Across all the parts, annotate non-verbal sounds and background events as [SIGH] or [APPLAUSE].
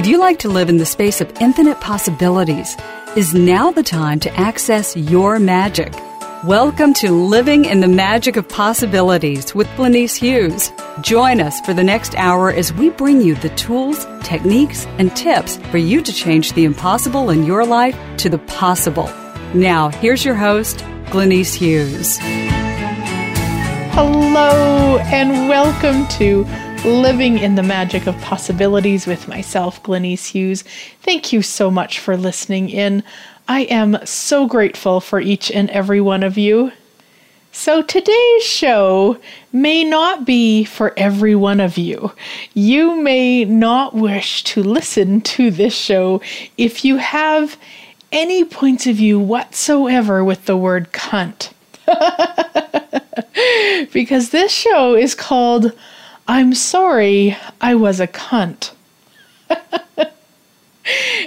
Would you like to live in the space of infinite possibilities? Is now the time to access your magic? Welcome to Living in the Magic of Possibilities with Glenyce Hughes. Join us for the next hour as we bring you the tools, techniques, and tips for you to change the impossible in your life to the possible. Now, here's your host, Glenyce Hughes. Hello, and welcome to living in the magic of possibilities with myself, Glenyce Hughes. Thank you so much for listening in. I am so grateful for each and every one of you. So, today's show may not be for every one of you. You may not wish to listen to this show if you have any points of view whatsoever with the word cunt. [LAUGHS] because this show is called I'm sorry I was a cunt. [LAUGHS] and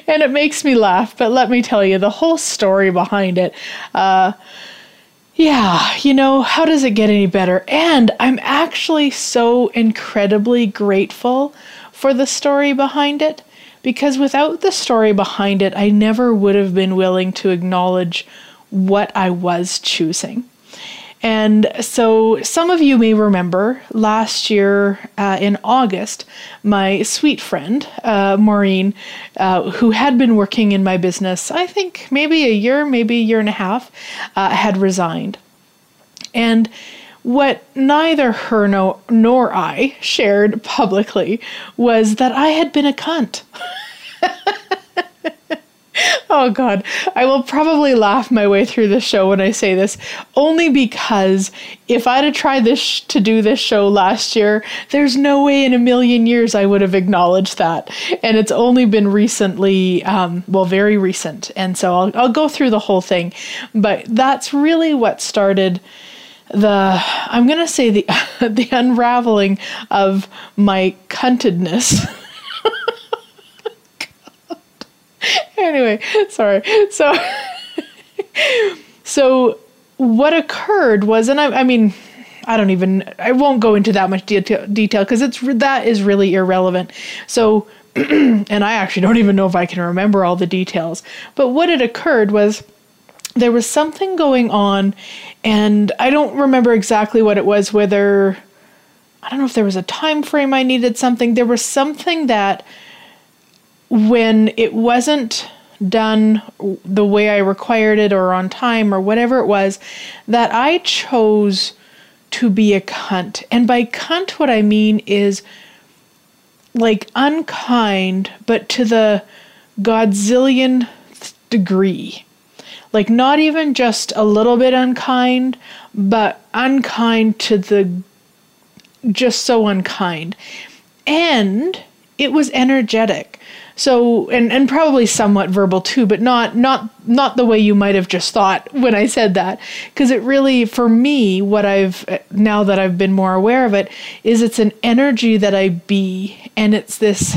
it makes me laugh, but let me tell you the whole story behind it. Uh, yeah, you know, how does it get any better? And I'm actually so incredibly grateful for the story behind it because without the story behind it, I never would have been willing to acknowledge what I was choosing. And so, some of you may remember last year uh, in August, my sweet friend, uh, Maureen, uh, who had been working in my business, I think maybe a year, maybe a year and a half, uh, had resigned. And what neither her no, nor I shared publicly was that I had been a cunt. [LAUGHS] oh god. I will probably laugh my way through the show when i say this only because if i'd have tried this sh- to do this show last year there's no way in a million years i would have acknowledged that. And it's only been recently um, well very recent. And so I'll, I'll go through the whole thing. But that's really what started the i'm to say the [LAUGHS] the unraveling of my cuntedness [LAUGHS] anyway, [LAUGHS] sorry. So, [LAUGHS] so what occurred was, and I, I mean, I don't even, I won't go into that much detail because it's that is really irrelevant. So, [CLEARS THROAT] and I actually don't even know if I can remember all the details. But what had occurred was there was something going on, and I don't remember exactly what it was. Whether I don't know if there was a time frame I needed something. There was something that when it wasn't done the way I required it or on time or whatever it was, that I chose to be a cunt. And by cunt, what I mean is like unkind, but to the godzillion degree. Like not even just a little bit unkind, but unkind to the just so unkind. And it was energetic. So and and probably somewhat verbal too, but not not not the way you might have just thought when I said that. Because it really for me what I've uh, now that I've been more aware of it is it's an energy that I be and it's this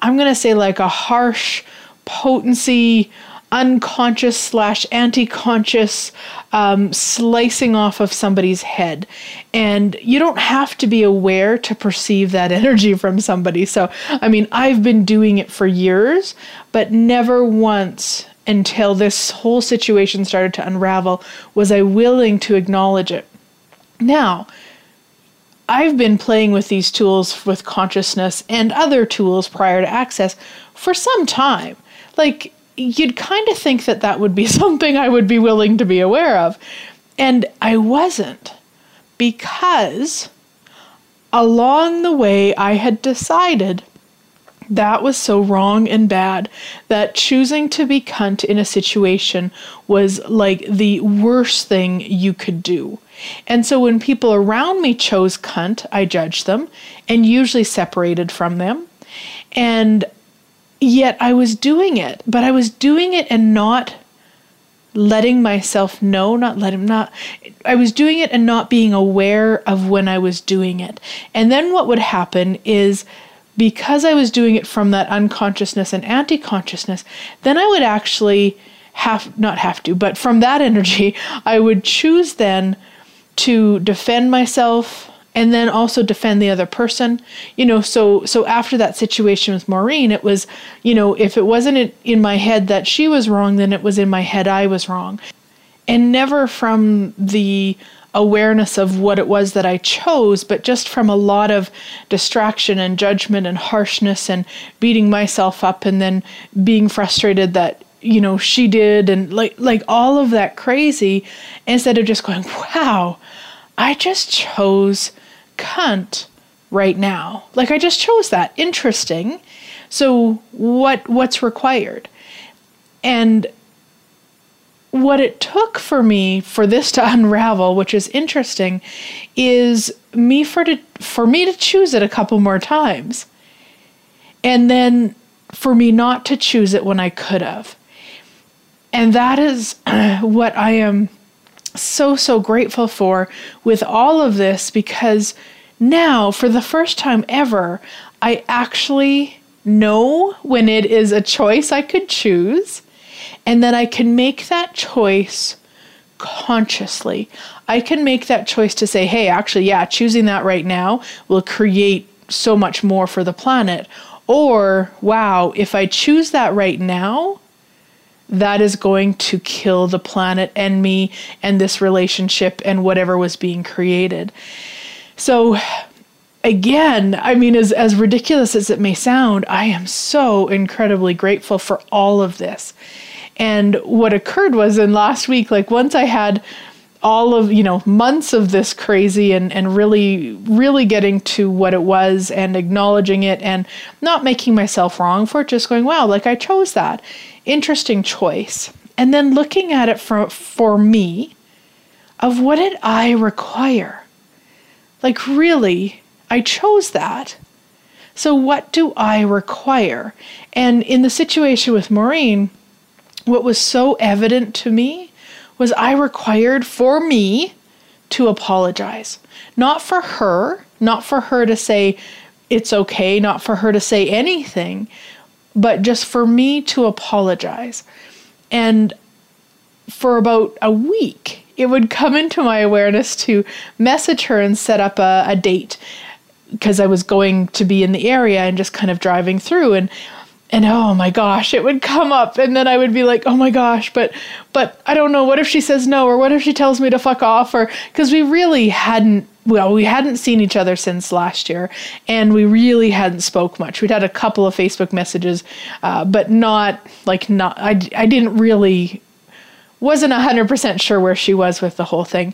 I'm going to say like a harsh potency unconscious slash anti-conscious um, slicing off of somebody's head. And you don't have to be aware to perceive that [LAUGHS] energy from somebody. So i mean i've been doing it for years but never once until this whole situation started to unravel was i willing to acknowledge it. Now I've been playing with these tools with consciousness and other tools prior to access for some time. Like you'd kind of think that that would be [LAUGHS] something I would be willing to be aware of. And I wasn't because along the way I had decided that was so wrong and bad that choosing to be cunt in a situation was like the worst thing you could do. And so when people around me chose cunt, I judged them and usually separated from them. And Yet I was doing it, but I was doing it and not letting myself know, not letting not I was doing it and not being aware of when I was doing it. And then what would happen is because I was doing it from that unconsciousness and anti-consciousness, then I would actually have not have to, but from that [LAUGHS] energy, I would choose then to defend myself and then also defend the other person you know so so after that situation with maureen it was you know if it wasn't in my head that she was wrong then it was in my head i was wrong. And never from the awareness of what it was that I chose, but just from a lot of distraction and judgment and harshness and beating myself up and then being frustrated that you know she did and like like all of that crazy instead of just going wow I just chose cunt right now like I just chose that interesting so what what's required and what it took for me for this to [LAUGHS] unravel, which is interesting, is me for to for me to choose it a couple more times. And then for me not to choose it when I could have. And that is [CLEARS THROAT] what I am so so grateful for with all of this because now for the first time ever I actually know when it is a choice I could choose and then I can make that choice consciously. I can make that choice to say, hey, actually, yeah, choosing that right now will create so much more for the planet. Or, wow, if I choose that right now, that is going to kill the planet and me and this relationship and whatever was being created. So, again, I mean, as, as ridiculous as it may sound, I am so incredibly grateful for all of this. And what occurred was in last week, like once I had all of you know months of this crazy and and really really getting to what it was and acknowledging it and not making myself wrong for it just going wow like I chose that. Interesting choice. And then looking at it for for me of what did I require? Like really I chose that. So what do I require? And in the situation with Maureen what was so evident to me was I required for me to apologize. Not for her, not for her to say it's okay, not for her to say anything, but just for me to apologize. And for about a week, it would come into my awareness to message her and set up a, a date because I was going to be in the area and just kind of driving through. And and oh my gosh it would come up. And then i would be like oh my gosh but but i don't know. What if she says no? Or what if she tells me to fuck off? Or because we really hadn't well we hadn't seen each other since last year. And we really hadn't spoke much. We'd had a couple of facebook messages uh, but not like not I, I didn't really wasn't 100% sure where she was with the whole thing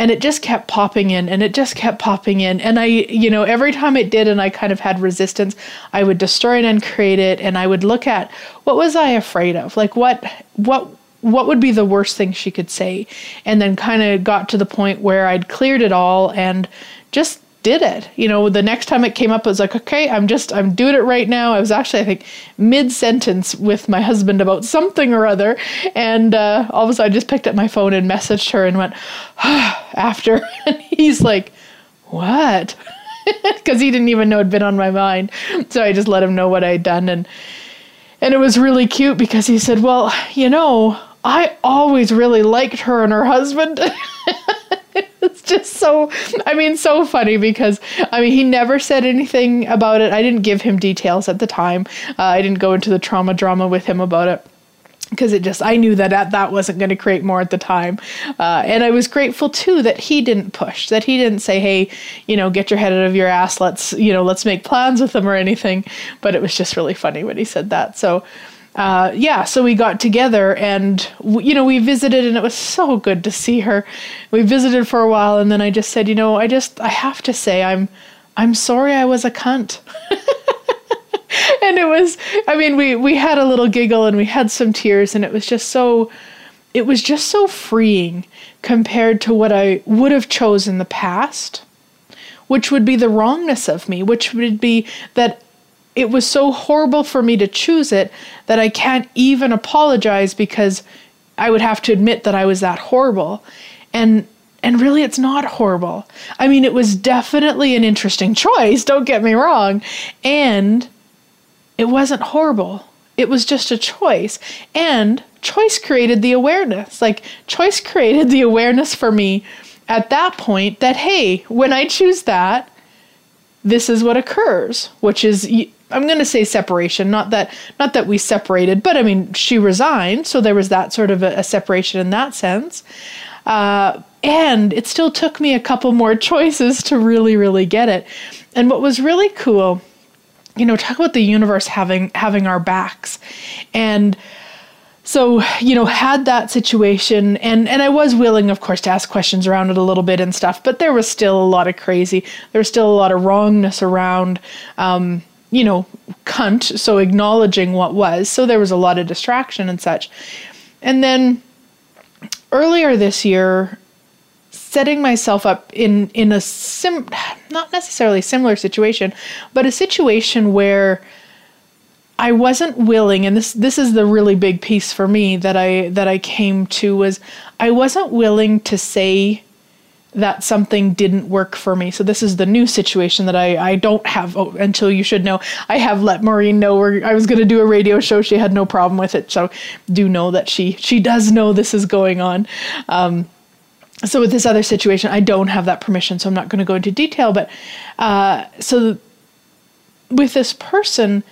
and it just kept popping in and it just kept popping in. And i you know every time it did and i kind of had resistance i would destroy it and create it and i would look at what was i afraid of? Like what what what would be the worst thing she could say? And then kind of got to the point where i'd cleared it all and just did it. You know, the next time it came up, I was like, okay, I'm just, I'm doing it right now. I was actually, I think, mid sentence with my husband about something or other. And uh, all of a sudden, I just picked up my phone and messaged her and went, ah, [SIGHS] after. [LAUGHS] And he's like, what? [LAUGHS] Because he didn't even know it'd been on my mind. So I just let him know what I'd done. And, and it was really cute because he said, well, you know, I always really liked her and her husband. [LAUGHS] [LAUGHS] it's just so i mean so funny because i mean he never said anything about it. I didn't give him details at the time. Uh, i didn't go into the trauma drama with him about it because it just i knew that that wasn't going to create more at the time. Uh, and i was grateful too that he didn't push that he didn't say hey you know get your head out of your ass. Let's you know let's make plans with them or anything. But it was just really funny when he said that. So uh, yeah, so we got together and, you know, we visited and it was so good to see her. We visited for a while and then I just said, you know, I just, I have to say, I'm, I'm sorry I was a cunt. [LAUGHS] and it was, I mean, we, we had a little giggle and we had some tears and it was just so, it was just so freeing compared to what I would have chosen in the past, which would be the wrongness of me, which would be that it was so horrible for me to choose it that I can't even apologize because I would have to admit that I was that horrible. And and really it's not horrible. I mean, it was definitely an interesting choice, don't get me wrong, and it wasn't horrible. It was just a choice. And choice created the awareness. Like choice created the awareness for me at that point that, hey, when I choose that, this is what occurs, which is I'm going to say separation, not that not that we separated, but I mean she resigned, so there was that sort of a, a separation in that sense. Uh, and it still took me a couple more [LAUGHS] choices to really, really get it. And what was really cool, you know, talk about the universe having having our backs, and so you know had that situation and and i was willing of course to ask questions around it a little bit and stuff but there was still a lot of crazy there was still a lot of wrongness around um, you know cunt so acknowledging what was. So there was a lot of distraction and such. And then earlier this year setting myself up in in a sim not necessarily similar situation but a situation where I wasn't willing, and this this is the really big piece for me that I that I came to was I wasn't willing to say that something didn't work for me. So this is the new situation that I I don't have oh, until you should know. I have let Maureen know where I was going to do a radio show. She had no problem with it, so do know that she she does know this is going on. Um, so with this other situation, I don't have that permission, so I'm not going to go into detail. But uh, so with this person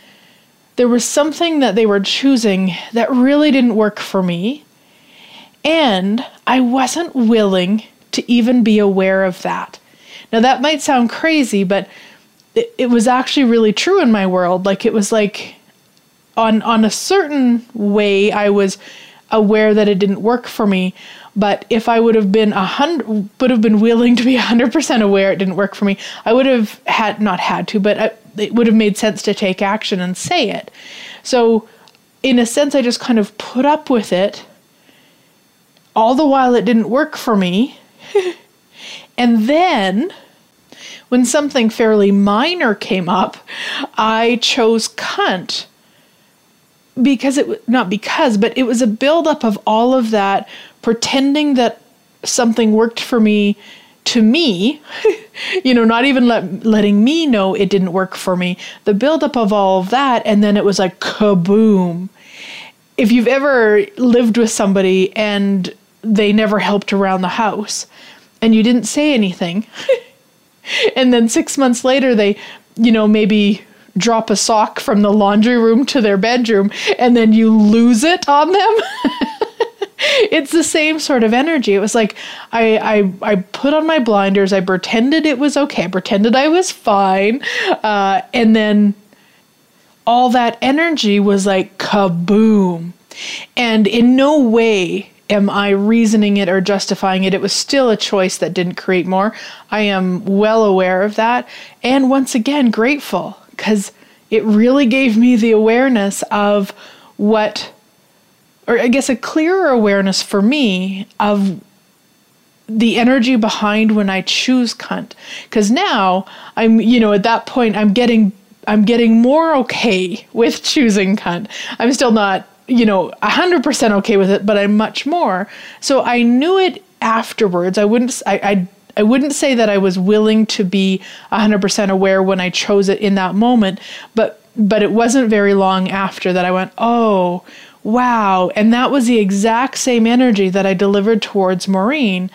there was something that they were choosing that really didn't work for me. And I wasn't willing to even be aware of that. Now, that might sound crazy, but it, it was actually really true in my world. Like, it was like on, on a certain way, I was aware that it didn't work for me. But if I would have been a hundred, would have been willing to be hundred percent aware it didn't work for me, I would have had not had to, but I, it would have made sense to take action and say it. So, in a sense, I just kind of put up with it all the while it didn't work for me. [LAUGHS] and then, when something fairly minor came up, I chose cunt because it not because but it was a buildup of all of that pretending that something worked for me to me, [LAUGHS] you know, not even let, letting me know it didn't work for me. The buildup of all of that, and then it was like kaboom. If you've ever lived with somebody and they never helped around the house and you didn't say anything, [LAUGHS] and then six months later they, you know, maybe drop a sock from the laundry room to their bedroom and then you lose it on them. [LAUGHS] it's the same sort of energy. It was like I, I I put on my blinders. I pretended it was okay. I pretended I was fine, uh, and then all that energy was like kaboom. And in no way am I reasoning it or justifying it. It was still a choice that didn't create more. I am well aware of that, and once again grateful because it really gave me the awareness of what or I guess a clearer awareness for me of the energy behind when I choose cunt. Because now I'm, you know, at that point I'm getting I'm getting more okay with choosing cunt. I'm still not, you know, 100% okay with it, but I'm much more. So I knew it afterwards. I wouldn't I I I wouldn't say that I was willing to be 100% aware when I chose it in that moment, but but it wasn't very long after that I went, "Oh, wow. And that was the exact same energy that I delivered towards Maureen.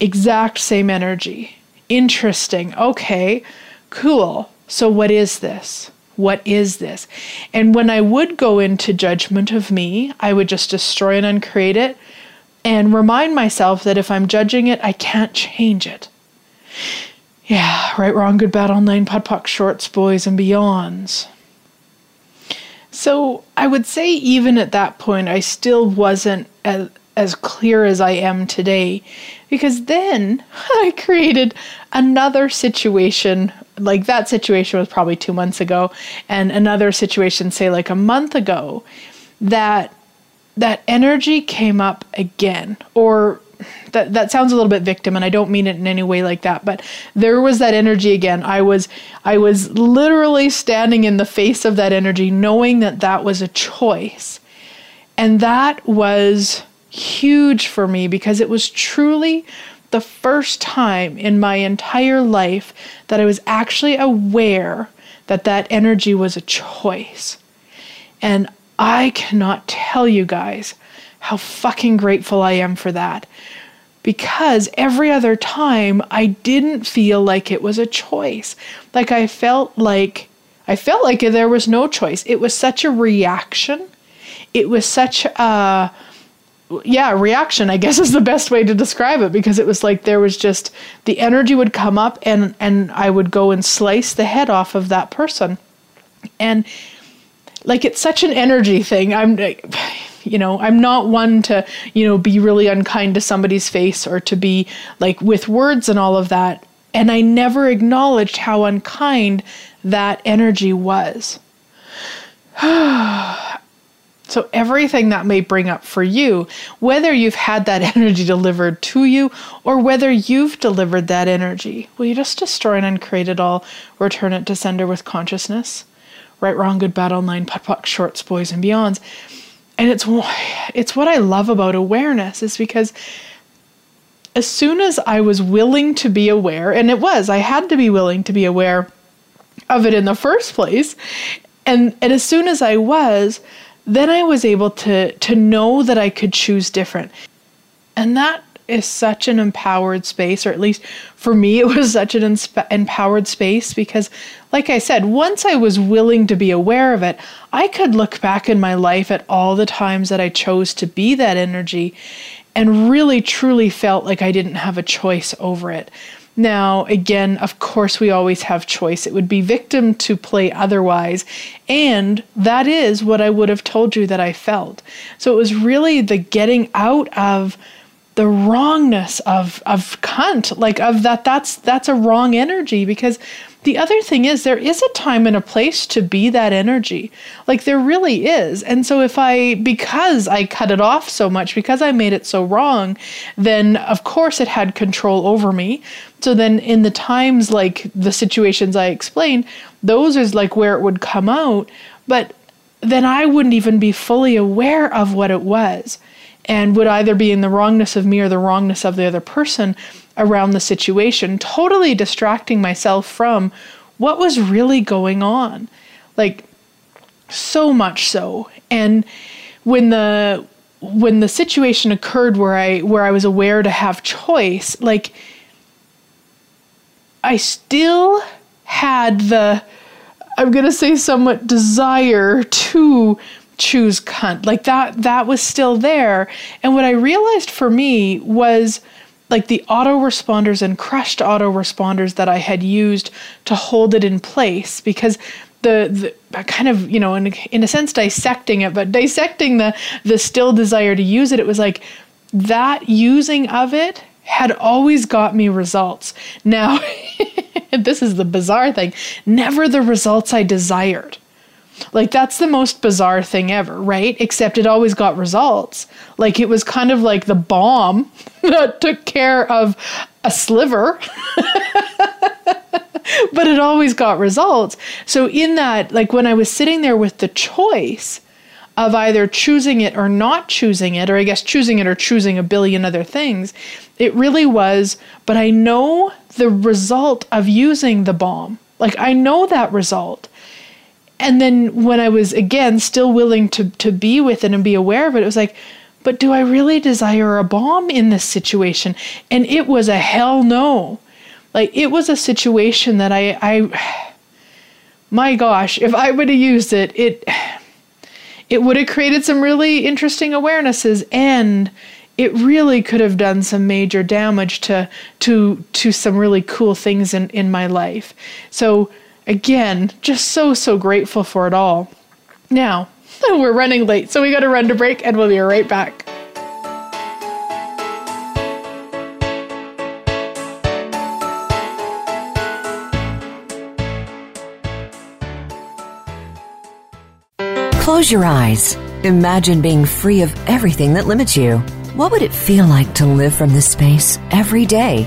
Exact same energy. Interesting. Okay, cool. So, what is this? What is this? And when I would go into judgment of me, I would just destroy and uncreate it and remind myself that if I'm judging it, I can't change it. Yeah, right, wrong, good, bad, all nine, POD POC, shorts, boys, and beyonds. So I would say, even at that point, I still wasn't as, as clear as I am today because then [LAUGHS] I created another situation. Like that situation was probably two months ago, and another situation, say, like a month ago, that that energy came up again or that that sounds a little bit victim and I don't mean it in any way like that but there was that energy again I was I was literally standing in the face of that energy knowing that that was a choice and that was huge for me because it was truly the first time in my entire life that I was actually aware that that energy was a choice and I cannot tell you guys how fucking grateful I am for that because every other time I didn't feel like it was a choice. Like I felt like I felt like there was no choice. It was such a reaction. It was such a yeah, reaction, I guess is the best way to describe it because it was like there was just the energy would come up and and I would go and slice the head off of that person. And like it's such an energy thing. I'm you know, I'm not one to, you know, be really unkind to somebody's face or to be like with words and all of that. And I never acknowledged how unkind that energy was. [SIGHS] So, everything that may bring up for you, whether you've had that [LAUGHS] energy delivered to you or whether you've delivered that energy, will you just destroy and uncreate it all, return it to sender with consciousness? Right, wrong, good, bad, online, POD, POC, shorts, boys, and beyonds. And it's, it's what I love about awareness, is because as soon as I was willing to be aware, and it was, I had to be willing to be aware of it in the first place. And, and as soon as I was, then I was able to to know that I could choose different. And that is such an empowered space, or at least for me, it was such an insp- empowered space because, like I said, once I was willing to be aware of it, I could look back in my life at all the times that I chose to be that energy and really truly felt like I didn't have a choice over it. Now, again, of course, we always have choice. It would be victim to play otherwise. And that is what I would have told you that I felt. So it was really the getting out of the wrongness of of cunt like of that that's that's a wrong energy because the other thing is, there is a time and a place to be that energy. Like, there really is. And so, if I, because I cut it off so much, because I made it so wrong, then of course it had control over me. So, then in the times like the situations I explained, those is like where it would come out. But then I wouldn't even be fully aware of what it was and would either be in the wrongness of me or the wrongness of the other person around the situation, totally distracting myself from what was really going on. Like so much so. And when the when the situation occurred where I where I was aware to have choice, like I still had the I'm going to say somewhat desire to choose cunt. Like that that was still there. And what I realized for me was like the autoresponders and crushed autoresponders that I had used to hold it in place because the, the kind of you know in, in a sense dissecting it but dissecting the the still desire to use it it was like that using of it had always got me results now [LAUGHS] this is the bizarre thing never the results I desired like that's the most bizarre thing ever, right? Except it always got results. Like it was kind of like the bomb [LAUGHS] that took care of a sliver. [LAUGHS] but it always got results. So in that like when I was sitting there with the choice of either choosing it or not choosing it, or I guess choosing it or choosing a billion other things, it really was, but I know the result of using the bomb. Like I know that result and then when I was again still willing to to be with it and be aware of it, it was like, but do I really desire a bomb in this situation? And it was a hell no. Like it was a situation that I I my gosh, if I would have used it, it it would have created some really interesting awarenesses and it really could have done some major damage to to to some really cool things in in my life. So again, just so, so grateful for it all. Now, [LAUGHS] we're running late, so we got to run to break and we'll be right back. Close your eyes. Imagine being free of everything that limits you. What would it feel like to live from this space every day?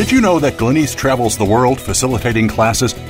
Did you know that Glenyce travels the world facilitating classes,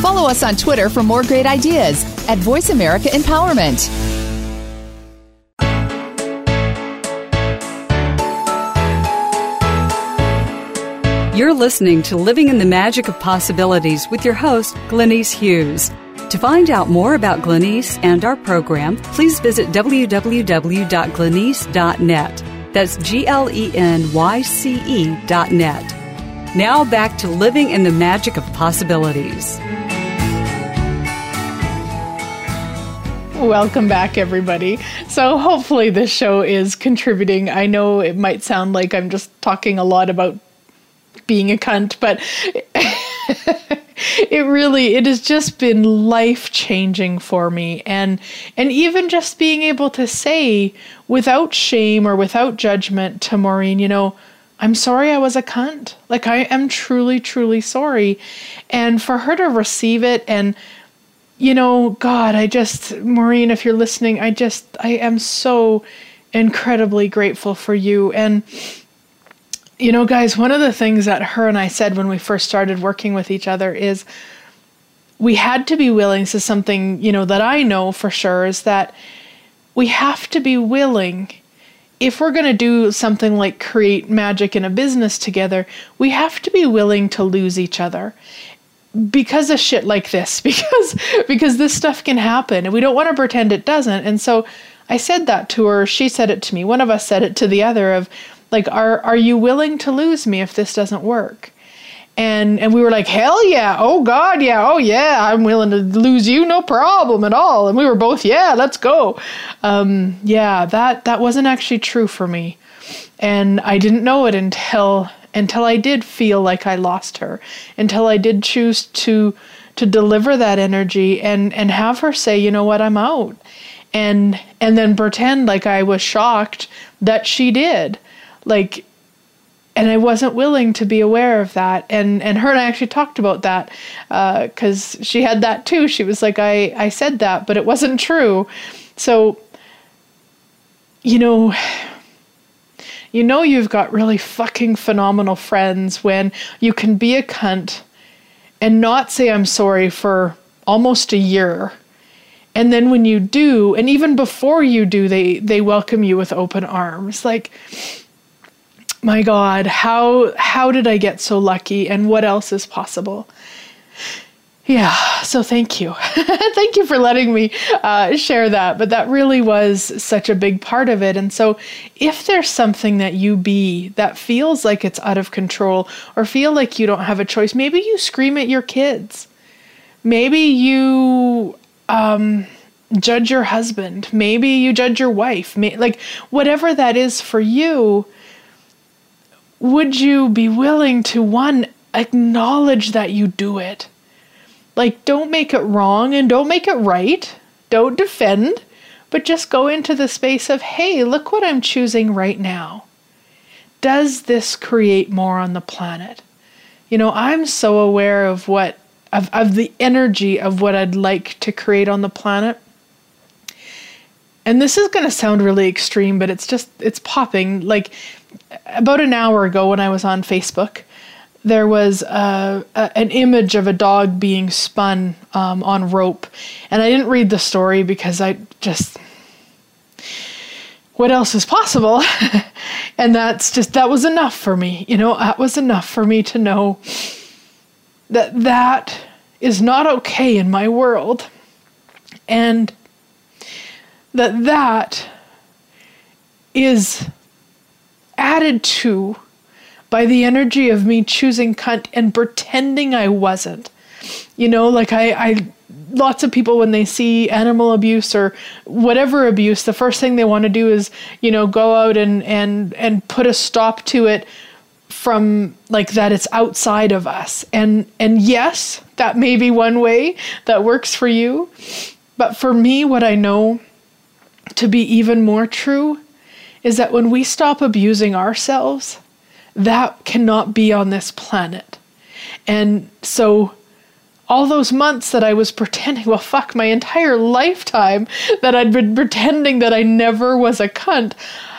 Follow us on Twitter for more great ideas at Voice America Empowerment. You're listening to Living in the Magic of Possibilities with your host, Glenyce Hughes. To find out more about Glenyce and our program, please visit www.glenyce.net. That's G L E N Y C E dot net. Now back to Living in the Magic of Possibilities. Welcome back, everybody. So, hopefully, this show is contributing. I know it might sound like I'm just talking a lot about being a cunt, but [LAUGHS] it really it has just been life changing for me and and even just being able to say without shame or without judgment to Maureen, you know, I'm sorry I was a cunt. Like I am truly truly sorry. And for her to receive it and you know, God, I just, Maureen, if you're listening, I just, I am so incredibly grateful for you. And, you know, guys, one of the things that her and I said when we first started working with each other is we had to be willing. So, something, you know, that I know for sure is that we have to be willing. If we're going to do something like create magic in a business together, we have to be willing to lose each other because of shit like this [LAUGHS] because because this stuff can happen and we don't want to pretend it doesn't. And so i said that to her she said it to me one of us said it to the other of like are are you willing to lose me if this doesn't work? And and we were like hell yeah oh god yeah oh yeah i'm willing to lose you no problem at all. And we were both yeah let's go. Um, yeah that that wasn't actually true for me. And i didn't know it until until I did feel like I lost her, until I did choose to to deliver that energy and and have her say, you know what, I'm out. And and then pretend like I was shocked that she did. Like and I wasn't willing to be aware of that. And and her and I actually talked about that because uh, she had that too. She was like, I I said that, but it wasn't true. So, you know, you know you've got really fucking phenomenal friends when you can be a cunt and not say I'm sorry for almost a year. And then when you do, and even before you do, they they welcome you with open arms. Like my god, how how did I get so lucky and what else is possible? Yeah, so thank you. [LAUGHS] thank you for letting me uh, share that. But that really was such a big part of it. And so, if there's something that you be that feels like it's out of control or feel like you don't have a choice, maybe you scream at your kids. Maybe you um, judge your husband. Maybe you judge your wife. Like, whatever that is for you, would you be willing to, one, acknowledge that you do it? Like, don't make it wrong and don't make it right. Don't defend, but just go into the space of, hey, look what I'm choosing right now. Does this create more on the planet? You know, I'm so aware of what, of, of the energy of what I'd like to create on the planet. And this is going to sound really extreme, but it's just, it's popping. Like, about an hour ago when I was on Facebook, there was a, an image of a dog being spun um, on rope. And I didn't read the story because I just. What else is possible? [LAUGHS] and that's just, that was enough for me. You know, that was enough for me to know that that is not okay in my world. And that that is added to by the energy of me choosing cunt and pretending I wasn't. You know, like I, I lots of people when they see animal abuse or whatever abuse the first thing they want to do is you know go out and and and put a stop to it from like that it's outside of us and and yes that may be one way that works for you but for me what i know to be even more true is that when we stop abusing ourselves that cannot be on this planet and so all those months that I was pretending, well, fuck, my entire lifetime that I'd been pretending that I never was a cunt.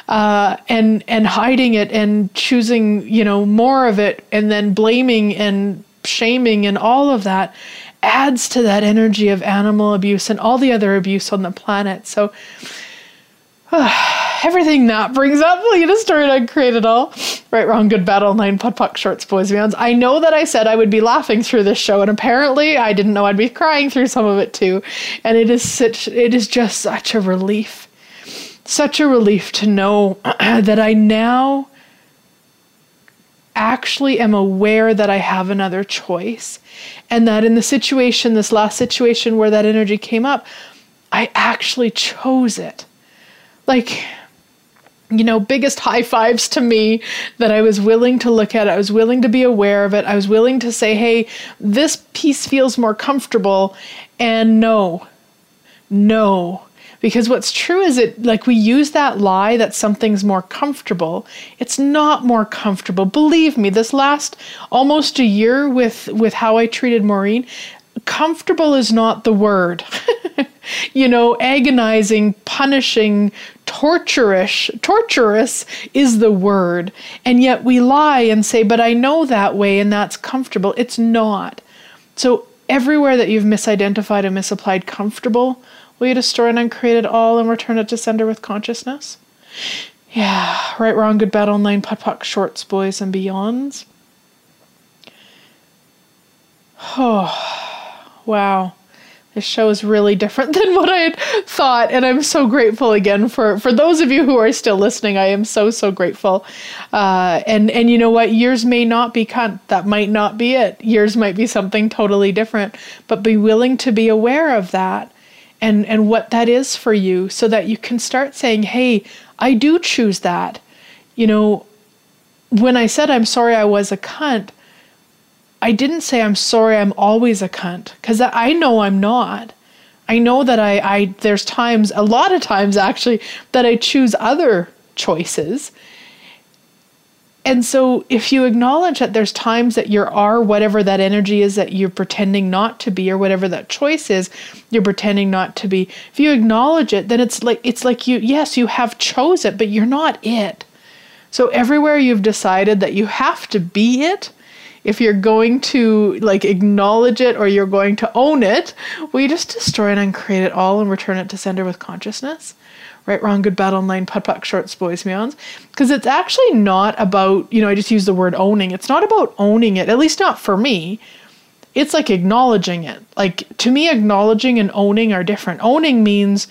Uh, and and hiding it and choosing you know more of it and then blaming and shaming and all of that adds to that energy of animal abuse and all the other abuse on the planet so [SIGHS] everything that brings up, will you just start and create it all? Right, wrong, good, bad, online, POD, POC, shorts, boys, beyonds. I know that I said I would be laughing through this show, and apparently I didn't know I'd be crying through some of it too. And it is such, it is just such a relief, such a relief to know [CLEARS THROAT] that I now actually am aware that I have another choice, and that in the situation, this last situation where that energy came up, I actually chose it. Like, you know, biggest high fives to me that I was willing to look at. I was willing to be aware of it. I was willing to say, hey, this piece feels more comfortable. And no, no. Because what's true is it like we use that lie that something's more comfortable. It's not more comfortable. Believe me, this last almost a year with with how I treated Maureen, comfortable is not the word. [LAUGHS] you know, agonizing, punishing, torturous, torturous is the word. And yet we lie and say, but I know that way and that's comfortable. It's not. So everywhere that you've misidentified and misapplied comfortable, will you destroy and uncreate it all and return it to sender with consciousness? Yeah, right, wrong, good, bad, online, POD, POC, shorts, boys, and beyonds. Oh, [SIGHS] wow this show is really different [LAUGHS] than what I had thought, and I'm so grateful again for for those of you who are still listening. I am so so grateful. Uh, and and you know what? Years may not be cunt. That might not be it. Years might be something totally different. But be willing to be aware of that, and and what that is for you, so that you can start saying, "Hey, I do choose that." You know, when I said I'm sorry I was a cunt I didn't say I'm sorry I'm always a cunt because I know I'm not. I know that I, I there's times a lot of times actually that I choose other choices. And so if you acknowledge that there's times that you are whatever that energy is that you're pretending not to be or whatever that choice is you're pretending not to be. If you acknowledge it, then it's like it's like you yes, you have chose it, but you're not it. So everywhere you've decided that you have to be it, if you're going to like acknowledge it or you're going to own it, will you just destroy it and create it all and return it to sender with consciousness? Right, wrong, good, bad, online, POD, POC, shorts, boys, beyonds. Because it's actually not about, you know, I just use the word owning. It's not about owning it, at least not for me. It's like acknowledging it. Like, to me, acknowledging and owning are different. Owning means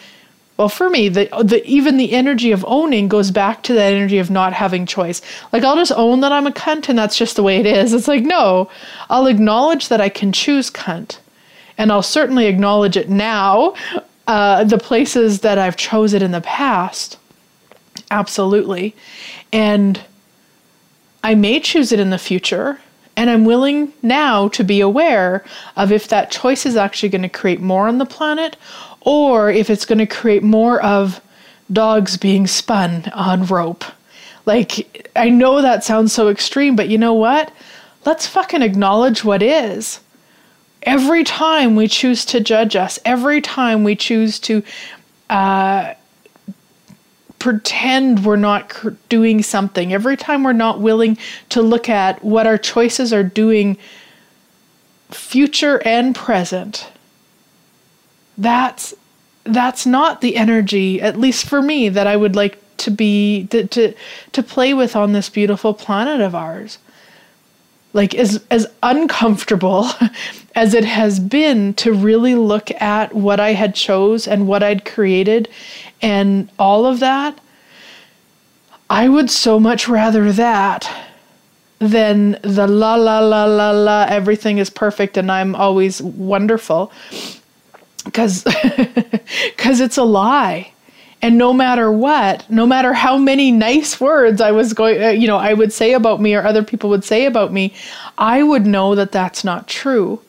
well, for me, the, the even the energy of owning goes back to that energy of not having choice. Like I'll just own that I'm a cunt and that's just the way it is. It's like no, I'll acknowledge that I can choose cunt, and I'll certainly acknowledge it now. Uh, the places that I've chosen in the past, absolutely, and I may choose it in the future. And I'm willing now to be aware of if that choice is actually going to create more on the planet or if it's going to create more of dogs being spun on rope. Like, I know that sounds so extreme, but you know what? Let's fucking acknowledge what is. Every time we choose to judge us, every time we choose to uh, pretend we're not doing something, every time we're not willing to look at what our choices are doing, future and present, that's that's not the energy at least for me that I would like to be to to, to play with on this beautiful planet of ours. Like as as uncomfortable [LAUGHS] as it has been to really look at what I had chose and what I'd created and all of that I would so much rather that than the la la la la la everything is perfect and I'm always wonderful because because [LAUGHS] it's a lie. And no matter what no matter how many nice words i was going uh, you know i would say about me or other people would say about me i would know that that's not true.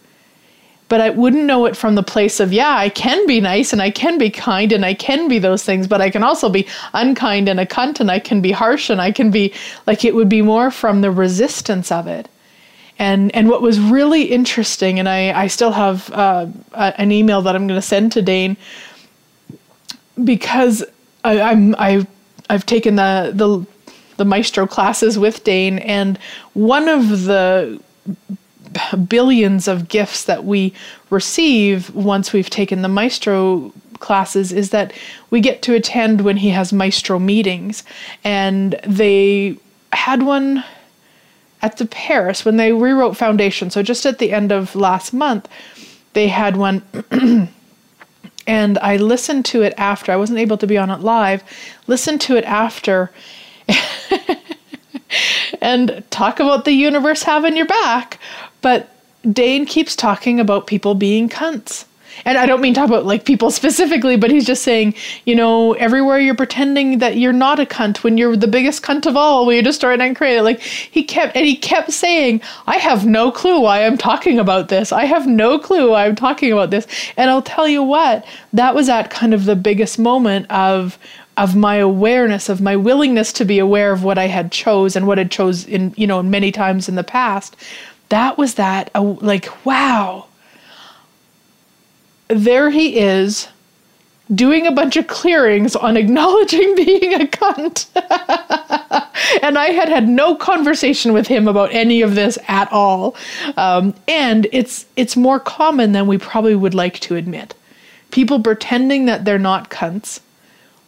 But i wouldn't know it from the place of yeah i can be nice and i can be kind and i can be those things but i can also be unkind and a cunt and i can be harsh and i can be like it would be more from the resistance of it and and what was really interesting, and I I still have uh, an email that I'm going to send to Dane because I, I'm I I've taken the the the maestro classes with Dane, and one of the billions of gifts that we receive once we've taken the maestro classes is that we get to attend when he has maestro meetings. And they had one at the Paris when they rewrote Foundation. So just at the end of last month, they had one. [CLEARS THROAT] and I listened to it after. I wasn't able to be on it live. Listened to it after. [LAUGHS] and talk about the universe having your back. But Dane keeps talking about people being cunts and I don't mean talk about like people specifically, but he's just saying, you know, everywhere you're pretending that you're not a cunt when you're the biggest cunt of all, when you destroy and create it. Like he kept and he kept saying, I have no clue why I'm talking about this. I have no clue why I'm talking about this. And I'll tell you what, that was at kind of the biggest moment of of my awareness of my willingness to be aware of what I had chose and what I chose in you know many times in the past that was that uh, like wow there he is doing a bunch of clearings on acknowledging [LAUGHS] being a cunt. [LAUGHS] and I had had no conversation with him about any of this at all. Um, and it's it's more common than we probably would like to admit. People pretending that they're not cunts,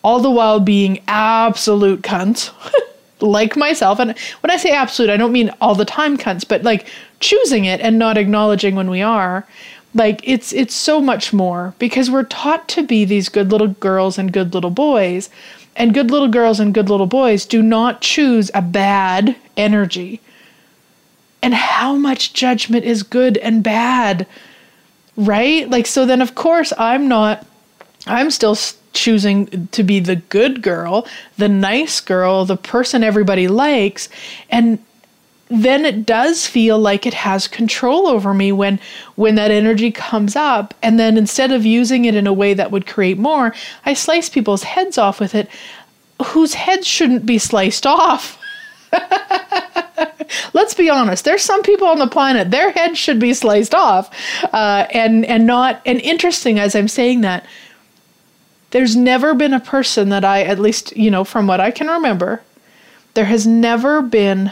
all the while being absolute cunts. [LAUGHS] like myself, and when I say absolute, I don't mean all the time cunts, but like choosing it and not acknowledging when we are like it's it's so much more because we're taught to be these good little girls and good little boys. And good little girls and good little boys do not choose a bad energy. And how much judgment is good and bad right? Like so then of course i'm not i'm still choosing to be the good girl the nice girl the person everybody likes. And then it does feel like it has control over me when when that energy comes up. And then instead of using it in a way that would create more i slice people's heads off with it whose heads shouldn't be sliced off. [LAUGHS] Let's be honest there's some people on the planet their heads should be sliced off. Uh, and and not and interesting as i'm saying that there's never been a person that i at least you know from what i can remember there has never been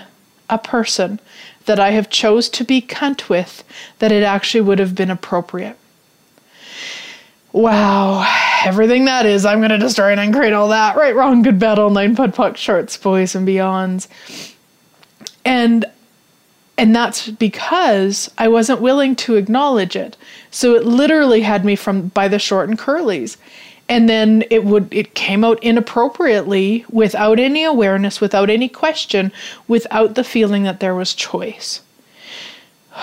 a person that I have chose to be cunt with that it actually would have been appropriate. Wow, everything that is, I'm going to destroy and uncreate all that. Right, wrong, good, bad, all nine, POD POC, shorts, boys, and beyonds. And and that's because I wasn't willing to acknowledge it. So it literally had me from by the short and curlies and then it would it came out inappropriately without any awareness without any question without the feeling that there was choice.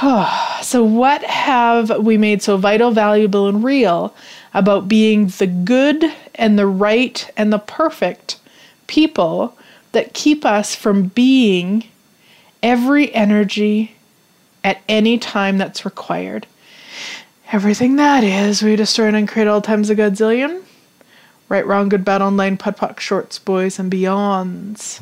[SIGHS] So what have we made so vital valuable and real about being the good and the right and the perfect people that keep us from being every energy at any time that's required? Everything that is. We destroy and create all times a godzillion Right, Wrong, Good, Bad, All Nine, POD POC, Shorts, Boys, and Beyonds.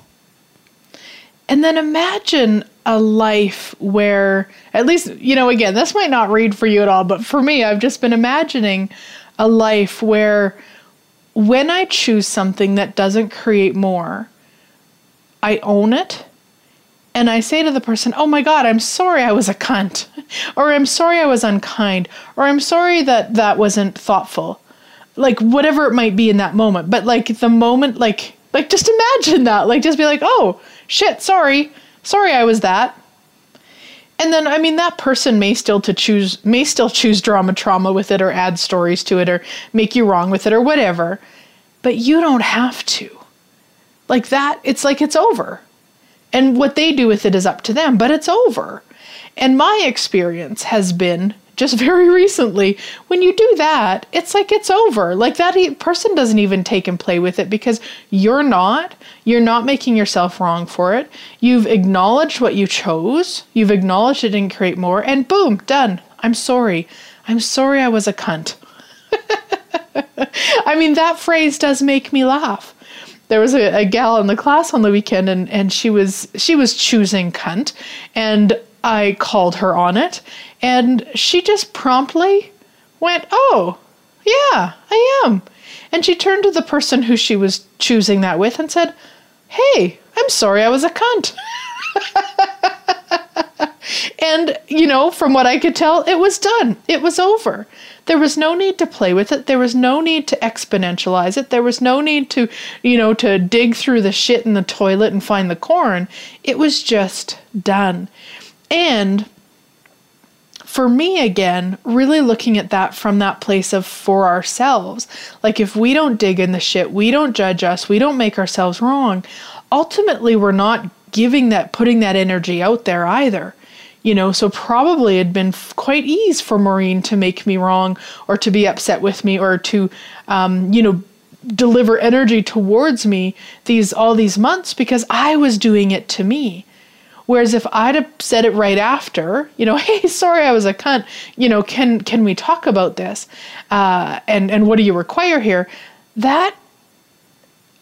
And then imagine a life where, at least, you know, again, this might not read for you at all, but for me, I've just been imagining a life where when I choose something that doesn't create more, I own it and I say to the person, Oh my God, I'm sorry I was a cunt, [LAUGHS] or I'm sorry I was unkind, or I'm sorry that that wasn't thoughtful like whatever it might be in that moment but like the moment like like just imagine that like just be like oh shit sorry sorry i was that. And then i mean that person may still to choose may still choose drama trauma with it or add stories to it or make you wrong with it or whatever but you don't have to. Like that it's like it's over. And what they do with it is up to them, but it's over. And my experience has been just [LAUGHS] very recently. When you do that it's like it's over. Like that person doesn't even take and play with it because you're not you're not making yourself wrong for it. You've acknowledged what you chose. You've acknowledged it didn't create more and boom done. I'm sorry. I'm sorry i was a cunt. [LAUGHS] I mean that phrase does make me laugh. There was a, a gal in the class on the weekend and, and she was she was choosing cunt. And I called her on it, and she just promptly went, Oh, yeah, I am. And she turned to the person who she was choosing that with and said, Hey, I'm sorry I was a cunt. [LAUGHS] and, you know, from what I could tell, it was done. It was over. There was no need to play with it. There was no need to exponentialize it. There was no need to, you know, to dig through the shit in the toilet and find the corn. It was just done. And for me, again, really looking at that from that place of for ourselves. Like, if we don't dig in the shit, we don't judge us, we don't make ourselves wrong, ultimately, we're not giving that, putting that energy out there either. You know, so probably it'd been quite easy for Maureen to make me wrong or to be upset with me or to, um, you know, deliver energy towards me these all these months because I was doing it to me. Whereas if I'd have said it right after, you know, [LAUGHS] hey, sorry, I was a cunt. You know, can can we talk about this? Uh, and and what do you require here? That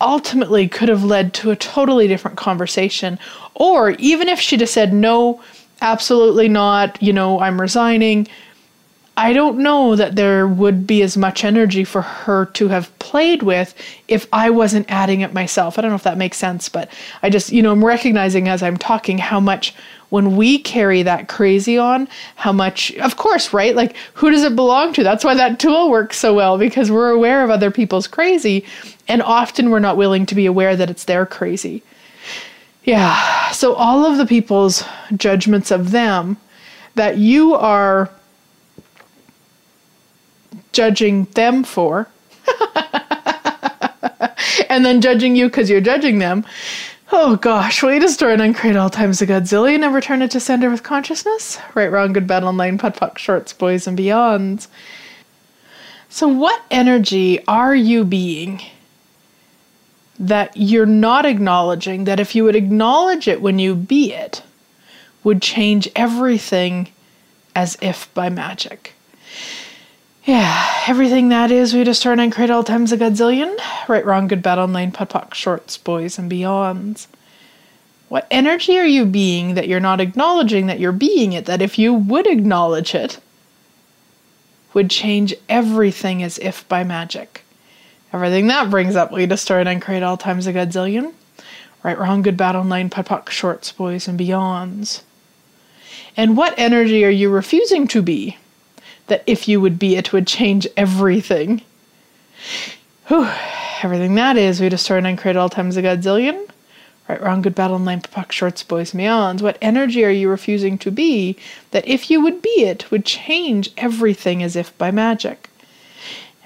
ultimately could have led to a totally different conversation. Or even if she'd have said no, absolutely not. You know, I'm resigning. I don't know that there would be as much energy for her to have played with if I wasn't adding it myself. I don't know if that makes sense, but I just, you know, I'm recognizing as I'm talking how much when we carry that crazy on, how much, of course, right? Like, who does it belong to? That's why that tool works so well because we're aware of other people's crazy, and often we're not willing to be aware that it's their crazy. Yeah, so all of the people's judgments of them that you are judging them for, [LAUGHS] and then judging you because you're judging them. Oh gosh, way to store and uncreate all times a godzillion and return it to sender with consciousness. Right, wrong, good, bad, online, POD, POC, shorts, boys, and beyonds. So, what energy are you being that you're not acknowledging? That if you would acknowledge it when you be it, would change everything as if by magic? Everything that is, we just turn and create all times a godzillion. Right, wrong, good, bad, online, POD, POC, shorts, boys, and beyonds. What energy are you being that you're not acknowledging that you're being it? That if you would acknowledge it, would change everything as if by magic. Everything that brings up, we just turn and create all times a godzillion. Right, wrong, good, bad, online, POD, POC, shorts, boys, and beyonds. And what energy are you refusing to be? That if you would be, it would change everything. Whew, everything that is, we destroy and create all times a godzillion. Right, wrong, good, battle, nine, POC, shorts, boys, meons. What energy are you refusing to be that if you would be it would change everything as if by magic?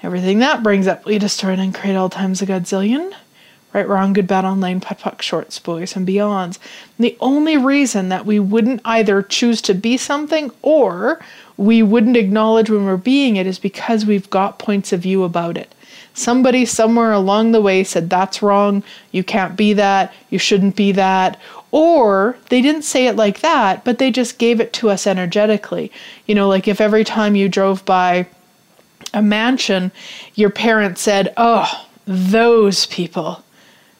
Everything that brings up, we destroy and create all times a godzillion. Right, wrong, good, bad, online, POD, POC, shorts, boys, and beyonds. And the only reason that we wouldn't either choose to be something or we wouldn't acknowledge when we're being it is because we've got points of view about it. Somebody somewhere along the way said, That's wrong, you can't be that, you shouldn't be that. Or they didn't say it like that, but they just gave it to us energetically. You know, like if every time you drove by a mansion, your parents said, Oh, those people,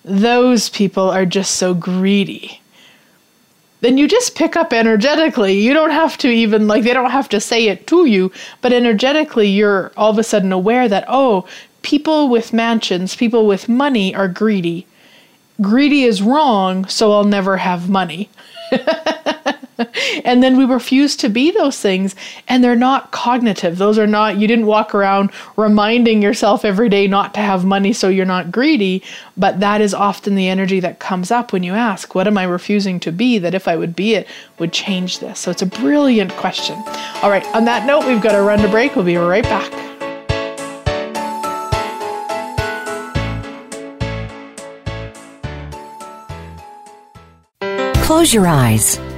those people are just so greedy then you just pick up energetically. You don't have to even, like, they don't have to say it to you, but energetically, you're all of a sudden aware that, oh, people with mansions, people with money are greedy. Greedy is wrong, so I'll never have money. [LAUGHS] [LAUGHS] and then we refuse to be those things and they're not cognitive. Those are not you didn't walk around reminding yourself every day not to have money so you're not greedy but that is often the energy that comes up when you ask what am i refusing to be that if i would be it would change this? So it's a brilliant question. All right on that note we've got to run to break. We'll be right back. Close your eyes.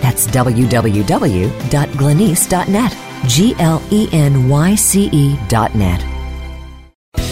That's www.glenyce.net. G L E N Y C E dot net.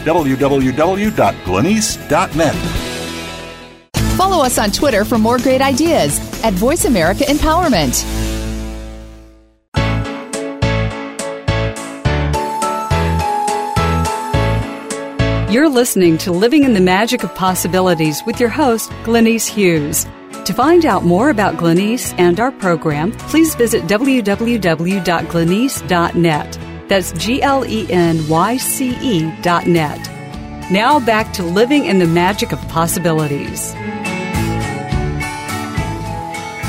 www.glenyce.net. Follow us on Twitter for more great ideas at Voice America Empowerment. You're listening to Living in the Magic of Possibilities with your host, Glenyce Hughes. To find out more about Glenyce and our program, please visit www.glenyce.net. That's G L E N Y C E dot net. Now back to Living in the Magic of Possibilities.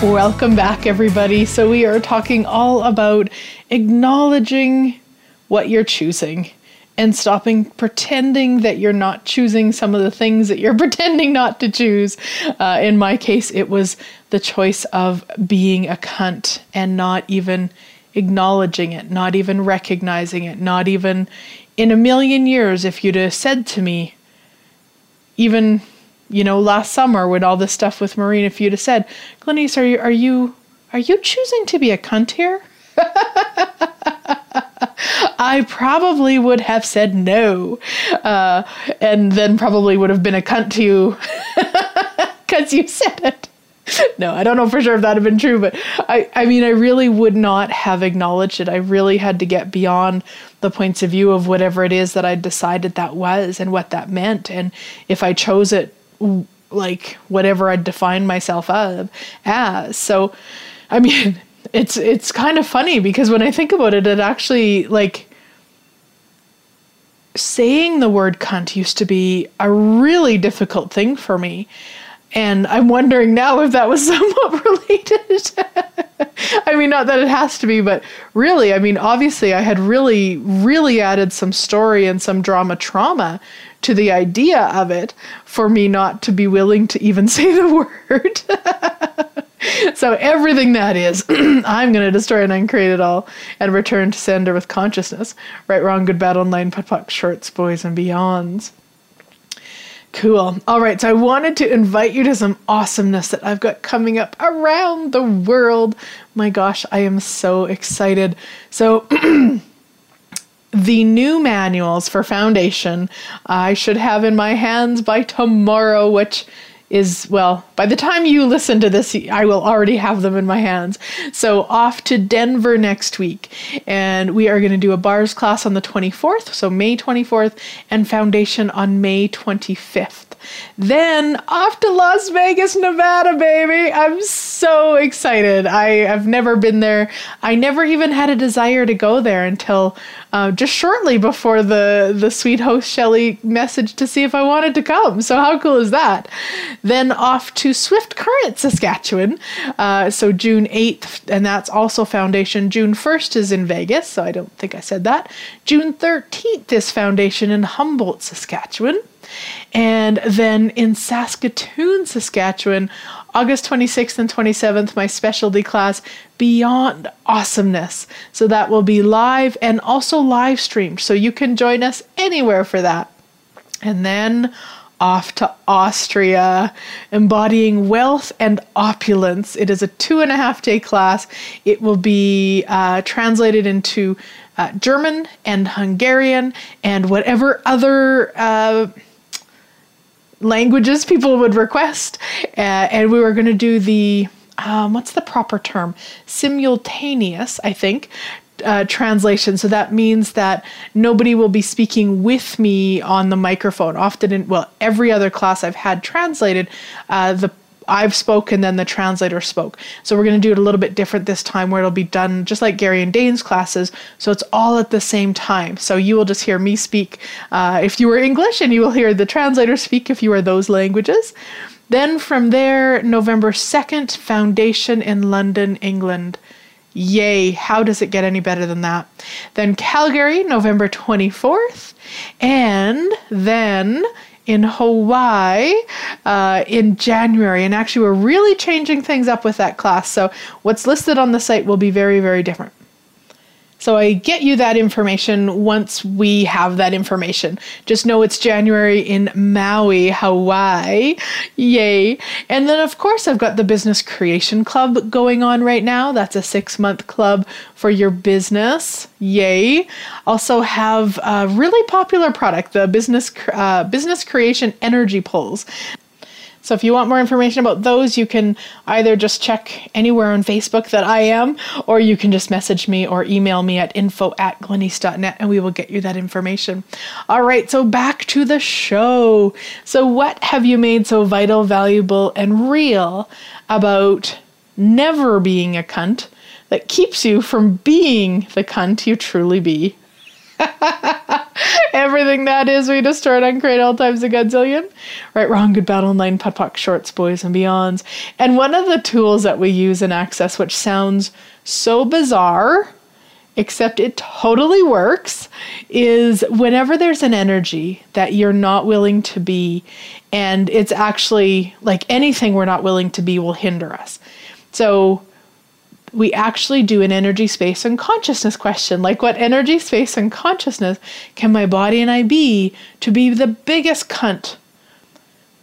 Welcome back, everybody. So, we are talking all about acknowledging what you're choosing and stopping pretending that you're not choosing some of the things that you're [LAUGHS] pretending not to choose. Uh, in my case, it was the choice of being a cunt and not even acknowledging it, not even recognizing it, not even in a million years, if you'd have said to me, even you know, last summer when all this stuff with Maureen, if you'd have said, Glenyce, are you are you are you choosing to be a cunt here? [LAUGHS] I probably would have said no, uh, and then probably would have been a cunt to you [LAUGHS] because you said it. [LAUGHS] No, I don't know for sure if that had been true, but I, I mean, I really would not have acknowledged it. I really had to get beyond the points of view of whatever it is that I decided that was and what that meant. And if I chose it like whatever I defined myself of as. So, I mean, [LAUGHS] it's it's kind of funny because when I think about it, it actually like saying the word cunt used to be a really difficult thing for me. And I'm wondering now if that was [LAUGHS] somewhat related. I mean, not that it has to be, but really, I mean, obviously, I had really, really added some story and some drama trauma to the idea of it for me not to be willing to even [LAUGHS] say the word. so everything that is, [CLEARS THROAT] I'm going to destroy and uncreate it all and return to sender with consciousness. Right, wrong, good, bad, online, POD, POC, shorts, boys, and beyonds. Cool. All right. So I wanted to invite you to some awesomeness that I've got coming up around the world. My gosh, I am so excited. So, [CLEARS THROAT] the new manuals for foundation I should have in my hands by tomorrow, which is, well, by the time you listen to this, I will already have them in my hands. So, off to Denver next week. And we are going to do a bars class on the 24th, so May 24th, and foundation on May 25th. Then off to Las Vegas, Nevada, baby. I'm so excited. I have never been there. I never even had a desire to go there until uh, just shortly before the, the sweet host Shelly messaged to see if I wanted to come. So, how cool is that? Then off to Swift Current, Saskatchewan. Uh, so, June 8th, and that's also Foundation. June 1st is in Vegas, so I don't think I said that. June 13th is Foundation in Humboldt, Saskatchewan. And then in Saskatoon, Saskatchewan, August 26th and 27th, my specialty class, Beyond Awesomeness. So that will be live and also live streamed. So you can join us anywhere for that. And then off to Austria, embodying wealth and opulence. It is a two and a half day class. It will be uh, translated into uh, German and Hungarian and whatever other. Uh, languages people would request. Uh, and we were going to do the um, what's the proper term? Simultaneous, I think, uh, translation. So that means that nobody will be speaking with me on the microphone. Often, in well, every other class I've had translated, uh, the I've spoken, then the translator spoke. So we're going to do it a little bit different this time where it'll be done just like Gary and Dane's classes. So it's all at the same time. So you will just hear me speak uh, if you were English, and you will hear the translator speak if you are those languages. Then from there, November 2nd, Foundation in London, England. Yay, how does it get any better than that? Then Calgary, November 24th. And then in Hawaii uh, in January. And actually, we're really changing things up with that class. So, what's listed on the site will be very, very different. So I get you that information once we have that information. Just know it's January in Maui, Hawaii. Yay. And then, of course, I've got the Business Creation Club going on right now. That's a six month club for your business. Yay. Also have a really popular product, the Business, uh, Business Creation Energy Pulls. So if you want more information about those, you can either just check anywhere on Facebook that I am, or you can just message me or email me at info at glenyce.net and we will get you that information. All right, so back to the show. So, what have you made so vital, valuable, and real about never being a cunt that keeps you from being the cunt you truly be? [LAUGHS] [LAUGHS] Everything that is, we destroyed on Crate all times a godzillion. Right, wrong, good, bad, online, POD, POC, shorts, boys, and beyonds. And one of the tools that we use in Access, which sounds so bizarre, except it totally works, is whenever there's an energy that you're not willing to be, and it's actually like anything we're not willing to be will hinder us. So we actually do an energy, space, and consciousness question. Like, what energy, space, and consciousness can my body and I be to be the biggest cunt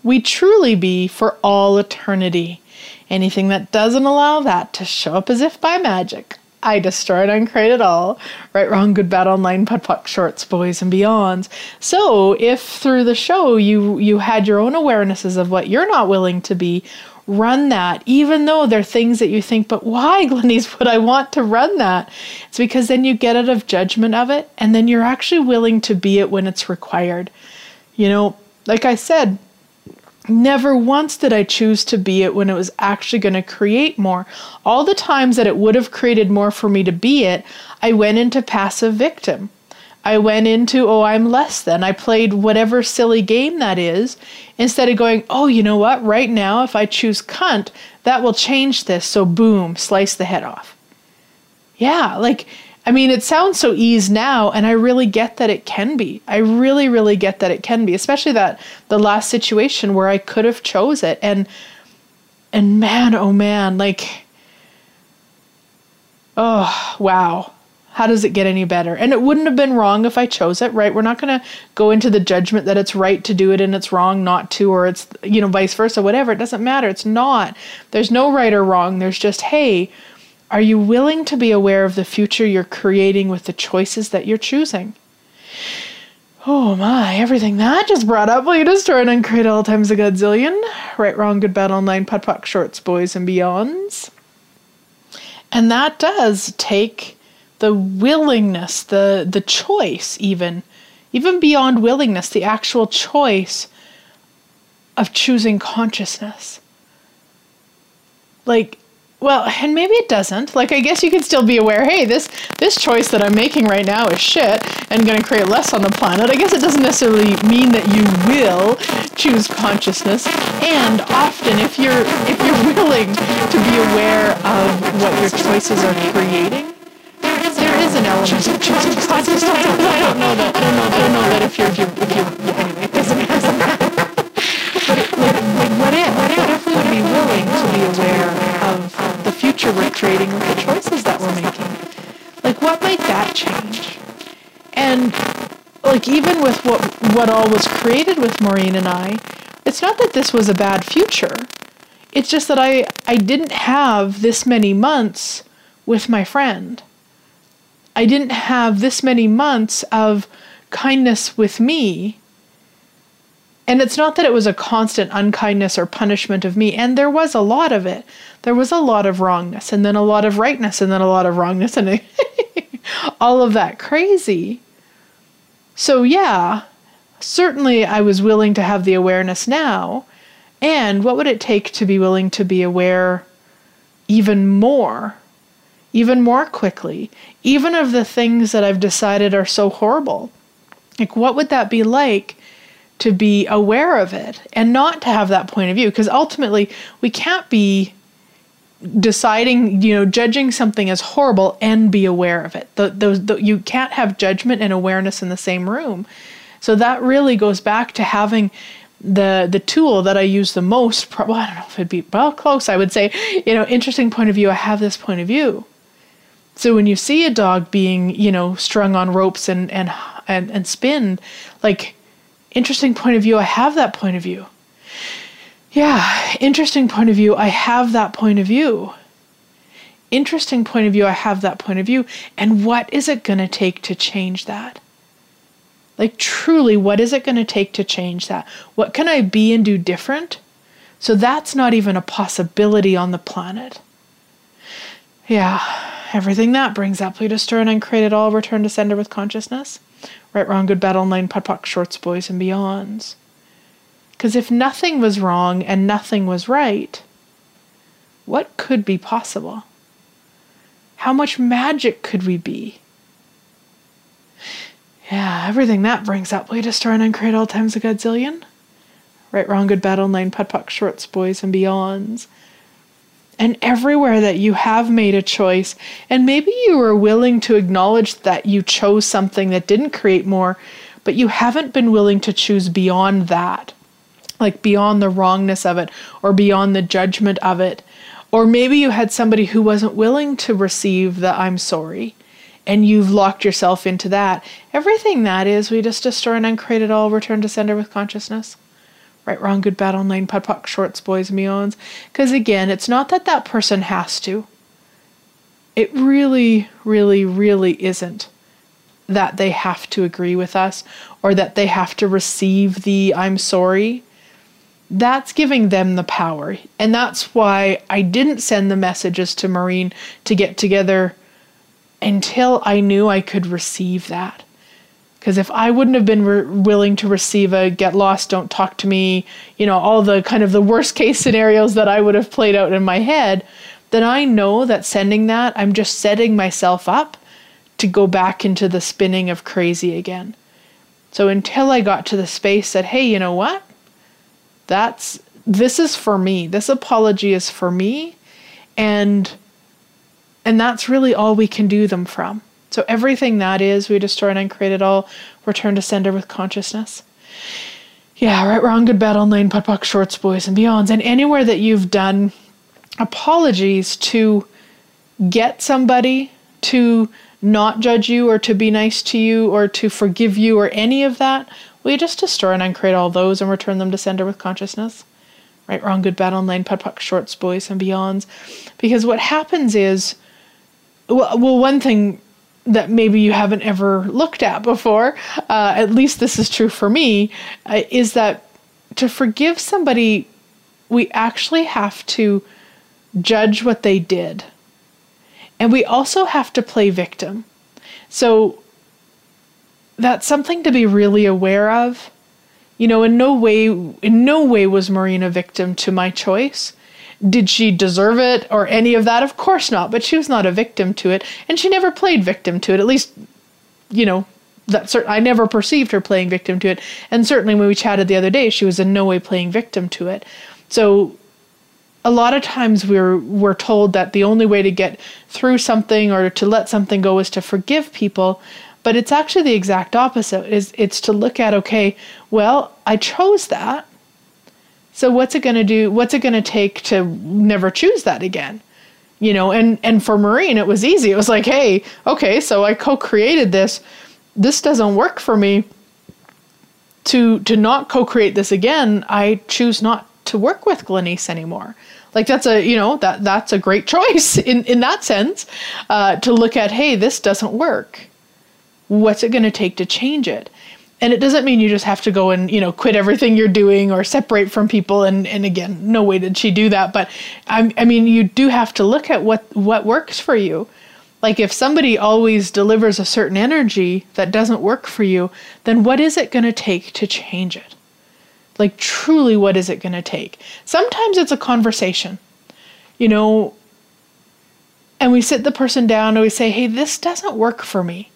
we truly be for all eternity? Anything that doesn't allow that to show up as if by magic, I destroy and create it all. Right, wrong, good, bad, online, POD, POC, shorts, boys, and beyonds. So, if through the show you you had your own awarenesses of what you're not willing to be, run that, even though there are things that you think, but why, [LAUGHS] Glenyce, would I want to run that? It's because then you get out of judgment of it, and then you're actually willing to be it when it's required. You know, like I said, Never once did I choose to be it when it was actually going to create more. All the times that it would have created more for me to be it, I went into passive victim. I went into, oh, I'm less than. I played whatever silly game that is instead of going, oh, you know what? Right now, if I choose cunt, that will change this. So, boom, slice the head off. Yeah, like, I mean, it sounds so easy now, and I really get that it can be. I really, really get that it can be, especially that the last situation where I could have chose it. And, and man, oh man, like, oh, wow how does it get any better? And it wouldn't have been wrong if I chose it, right? We're not going to go into the judgment that it's right to do it and it's wrong not to, or it's, you know, vice versa, whatever. It doesn't matter. It's not. There's no right or wrong. There's just, hey, are you willing to be aware of the future you're creating with the choices that you're choosing? Oh my, everything that just brought up will you destroy and uncreate all times a godzillion? Right, wrong, good, bad, online, POD, POC, shorts, boys, and beyonds. And that does take the willingness, the the choice even even beyond willingness, the actual choice of choosing consciousness. Like well, and maybe it doesn't. Like I guess you can still be aware, hey, this this choice that I'm making right now is shit and going to create less on the planet. I guess it doesn't necessarily mean that you will choose consciousness. And often if you're if you're [LAUGHS] willing to be aware of what your choices are creating, an element of consciousness. I don't know that. I don't know. I don't know that if you're if you if you anyway, it doesn't doesn't matter. But it, like, like what if what if we would be willing to be aware of the future we're creating with the choices that we're making? Like what might that change? And like even with what what all was created with Maureen and I, it's not that this was a bad future. It's just that I I didn't have this many months with my friend. I didn't have this many months of kindness with me And it's not that it was a constant unkindness or punishment of me, and there was a lot of it. There was a lot of wrongness, and then a lot of rightness, and then a lot of wrongness, and [LAUGHS] all of that crazy. So, yeah, certainly I was willing to have the awareness now. And what would it take to be willing to be aware even more, even more quickly, even of the things that I've decided are so horrible? Like, what would that be like to be aware of it and not to have that point of view? Because ultimately, we can't be deciding, you know, judging something as horrible and be aware of it. The, those, the, you can't have judgment and awareness in the same room. So that really goes back to having the the tool that I use the most. Well, I don't know if it'd be well close. I would say, you know, interesting point of view. I have this point of view. So when you see a dog being, you know, strung on ropes and and and, and spin, like interesting point of view. I have that point of view. Yeah, interesting point of view. I have that point of view. Interesting point of view. I have that point of view. And what is it going to take to change that? Like, truly, what is it going to take to change that? What can I be and do different? So that's not even a possibility on the planet. Yeah, everything that brings up, Pluto uncreate it all, return to sender with consciousness. Right, wrong, good, bad, all nine, POD POC, shorts, boys, and beyonds. Because if nothing was wrong and nothing was right, what could be possible? How much magic could we be? Yeah, everything that brings up. We destroy and uncreate all times a godzillion. Right, wrong, good, bad, all nine, POD POC, shorts, boys, and beyonds. And everywhere that you have made a choice, and maybe you were willing to acknowledge that you chose something that didn't create more, but you haven't been willing to choose beyond that like beyond the wrongness of it or beyond the judgment of it. Or maybe you had somebody who wasn't willing to receive the I'm sorry and you've locked yourself into that. Everything that is, we just destroy and uncreate it all, return to sender with consciousness. Right, wrong, good, bad, all nine, POD POC, shorts, boys, meons. Because again, it's not that that person has to. It really, really, really isn't that they have to agree with us or that they have to receive the I'm sorry that's giving them the power. And that's why I didn't send the messages to Maureen to get together until I knew I could receive that. Because if I wouldn't have been re- willing to receive a get lost, don't talk to me, you know, all the kind of the worst [LAUGHS] case scenarios that I would have played out in my head, then I know that sending that, I'm just setting myself up to go back into the spinning of crazy again. So until I got to the space that, hey, you know what? That's this is for me. This apology is for me and and that's really all we can do them from. So everything that is, we destroy and uncreate it all, return to sender with consciousness. Yeah, right, wrong, good, bad, all nine, POD POC, shorts, boys, and beyonds. And anywhere that you've done apologies to get somebody to not judge you or to be nice to you or to forgive you or any of that, we just destroy and uncreate all those and return them to sender with consciousness? Right, wrong, good, bad, all nine, POD POC, shorts, boys, and beyonds. Because what happens is, well, well one thing that maybe you haven't ever looked at before, uh, at least this is true for me, uh, is that to forgive somebody, we actually have to judge what they did. And we also have to play victim. So that's something to be really aware of. You know, in no way in no way was Marina victim to my choice. Did she deserve it or any of that? Of course not, but she was not a victim to it, and she never played victim to it. At least, you know, that cert- I never perceived her playing victim to it. And certainly when we chatted the other day, she was in no way playing victim to it. So a lot of times we're we're told that the only way to get through something or to let something go is to forgive people but it's actually the exact opposite. Is it's to look at okay, well, I chose that. So what's it going to do? What's it going to take to never choose that again? You know, and and for Maureen it was easy. It was like, "Hey, okay, so I co-created this. This doesn't work for me. To to not co-create this again, I choose not to work with Glenyce anymore." like that's a you know that that's a great [LAUGHS] choice in in that sense uh, to look at hey this doesn't work What's it going to take to change it? And it doesn't mean you just have to go and you know quit everything you're doing or separate from people and and again no way did she do that. But I, I mean you do have to look at what what works for you. Like if somebody always delivers a certain energy that doesn't work for you then what is it going to take to change it? Like truly what is it going to take? Sometimes it's a conversation you know and we sit the person down and we say hey this doesn't work for me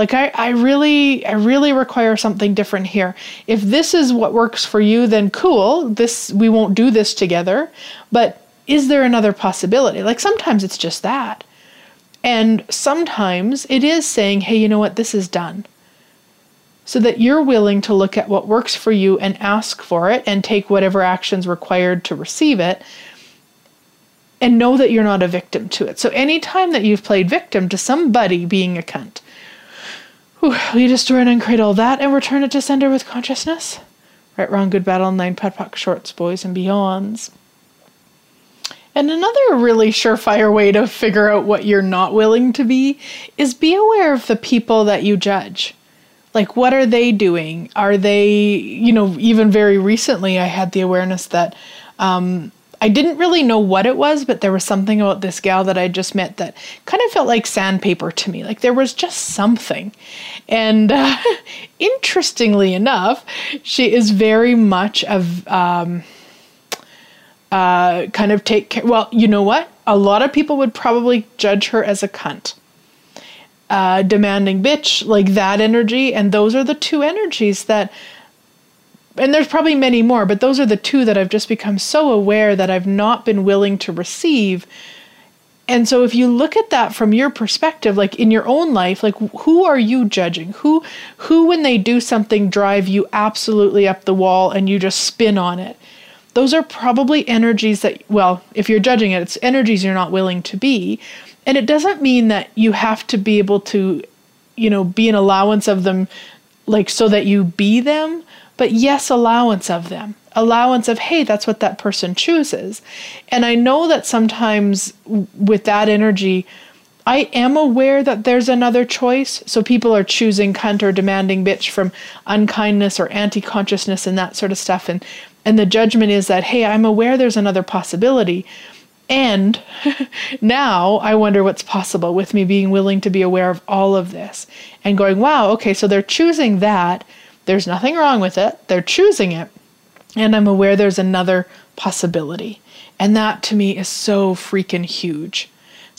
like I, I really I really require something different here. If this is what works for you, then cool. This we won't do this together. But is there another possibility? Like sometimes it's just that. And sometimes it is saying, hey, you know what, this is done. So that you're willing to look at what works for you and ask for it and take whatever actions required to receive it and know that you're not a victim to it. So anytime that you've played victim to somebody being a cunt, We destroy and uncreate all that and return it to sender with consciousness. Right, wrong, good, battle, nine, POD shorts, boys, and beyonds. And another really surefire way to figure out what you're not willing to be is be aware of the people that you judge. Like, what are they doing? Are they, you know, even very recently, I had the awareness that um, I didn't really know what it was, but there was something about this gal that I just met that kind of felt like sandpaper to me. Like there was just something. And uh, [LAUGHS] interestingly enough, she is very much of um, uh, kind of take care. Well, you know what? A lot of people would probably judge her as a cunt. Uh, demanding bitch, like that energy. And those are the two energies that and there's probably many more, but those are the two that I've just become so aware that I've not been willing to receive. And so if you look at that from your perspective, like in your own life, like who are you judging? Who who when they do something drive you absolutely up the wall and you just spin on it? Those are probably energies that well, if you're judging it, it's energies you're not willing to be. And it doesn't mean that you have to be able to, you know, be an allowance of them like so that you be them, but yes, allowance of them. Allowance of, hey, that's what that person chooses. And I know that sometimes with that energy, I am aware that there's another choice. So people are choosing cunt or demanding bitch from unkindness or anti consciousness and that sort of stuff. And, and the judgment is that, hey, I'm aware there's another possibility. And [LAUGHS] now I wonder what's possible with me being willing to be aware of all of this and going, wow, okay, so they're choosing that. There's nothing wrong with it. They're choosing it. And I'm aware there's another possibility. And that to me is so freaking huge.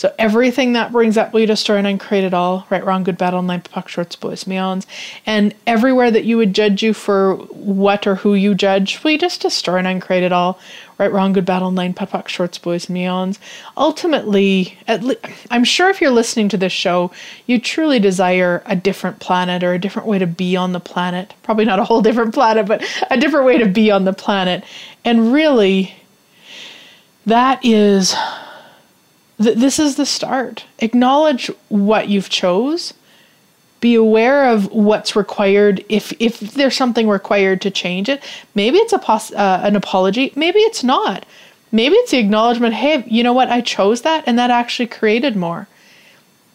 So everything that brings up we destroy and uncreate it all, right, wrong, good, bad, online, POC, shorts, boys, meons, and everywhere that you would judge you for what or who you judge, we just destroy and uncreate it all, right, wrong, good, bad, online, POC, shorts, boys, meons. Ultimately, at le- I'm sure if you're listening to this show, you truly desire a different planet or a different way to be on the planet. Probably not a whole different planet, but a different way to be on the planet. And really, that is th- this is the start. Acknowledge what you've chose. Be aware of what's required. If if there's something required to change it, maybe it's a pos- uh, an apology. Maybe it's not. Maybe it's the acknowledgement. Hey, you know what? I chose that, and that actually created more.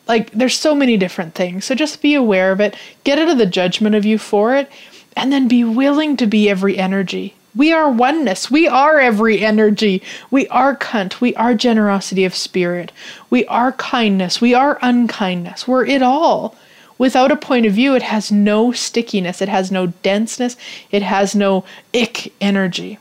Like there's so many different things. So just be aware of it. Get out of the judgment of you for it, and then be willing to be every energy. We are oneness. We are every energy. We are cunt. We are generosity of spirit. We are kindness. We are unkindness. We're it all. Without a point of view, it has no stickiness. It has no denseness. It has no ick energy.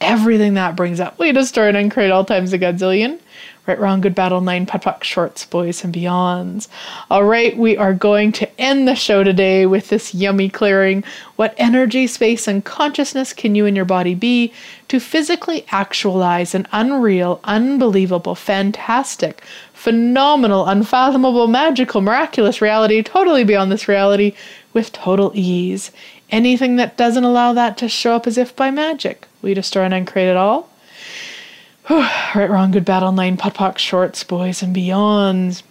Everything that brings up. We start and create all times a godzillion. Right, wrong, good battle, nine, POD, POC, shorts, boys, and beyonds. All right, we are going to end the show today with this yummy clearing. What energy, space, and consciousness can you and your body be to physically actualize an unreal, unbelievable, fantastic, phenomenal, unfathomable, magical, miraculous reality totally beyond this reality with total ease? Anything that doesn't allow that to show up as if by magic, we destroy and uncreate it all [SIGHS] right, wrong, good, bad, online, POD, POC, shorts, boys, and beyonds.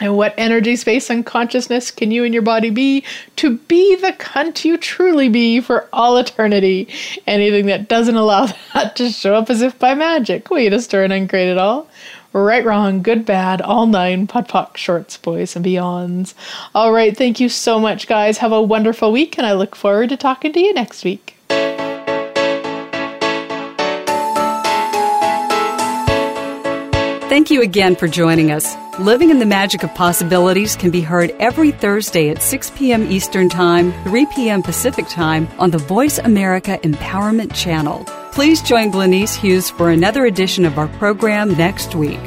And what energy, space, and consciousness can you and your body be to be the cunt you truly be for all eternity? Anything that doesn't allow [LAUGHS] that to show up as if by magic, we just turn and create it all. right, wrong, good, bad, all nine, POD POC, shorts, boys, and beyonds. All right, thank you so much, guys. Have a wonderful week, and I look forward to talking to you next week. Thank you again for joining us. Living in the Magic of Possibilities can be heard every Thursday at 6 p.m. Eastern Time, 3 p.m. Pacific Time on the Voice America Empowerment Channel. Please join Glenyce Hughes for another edition of our program next week.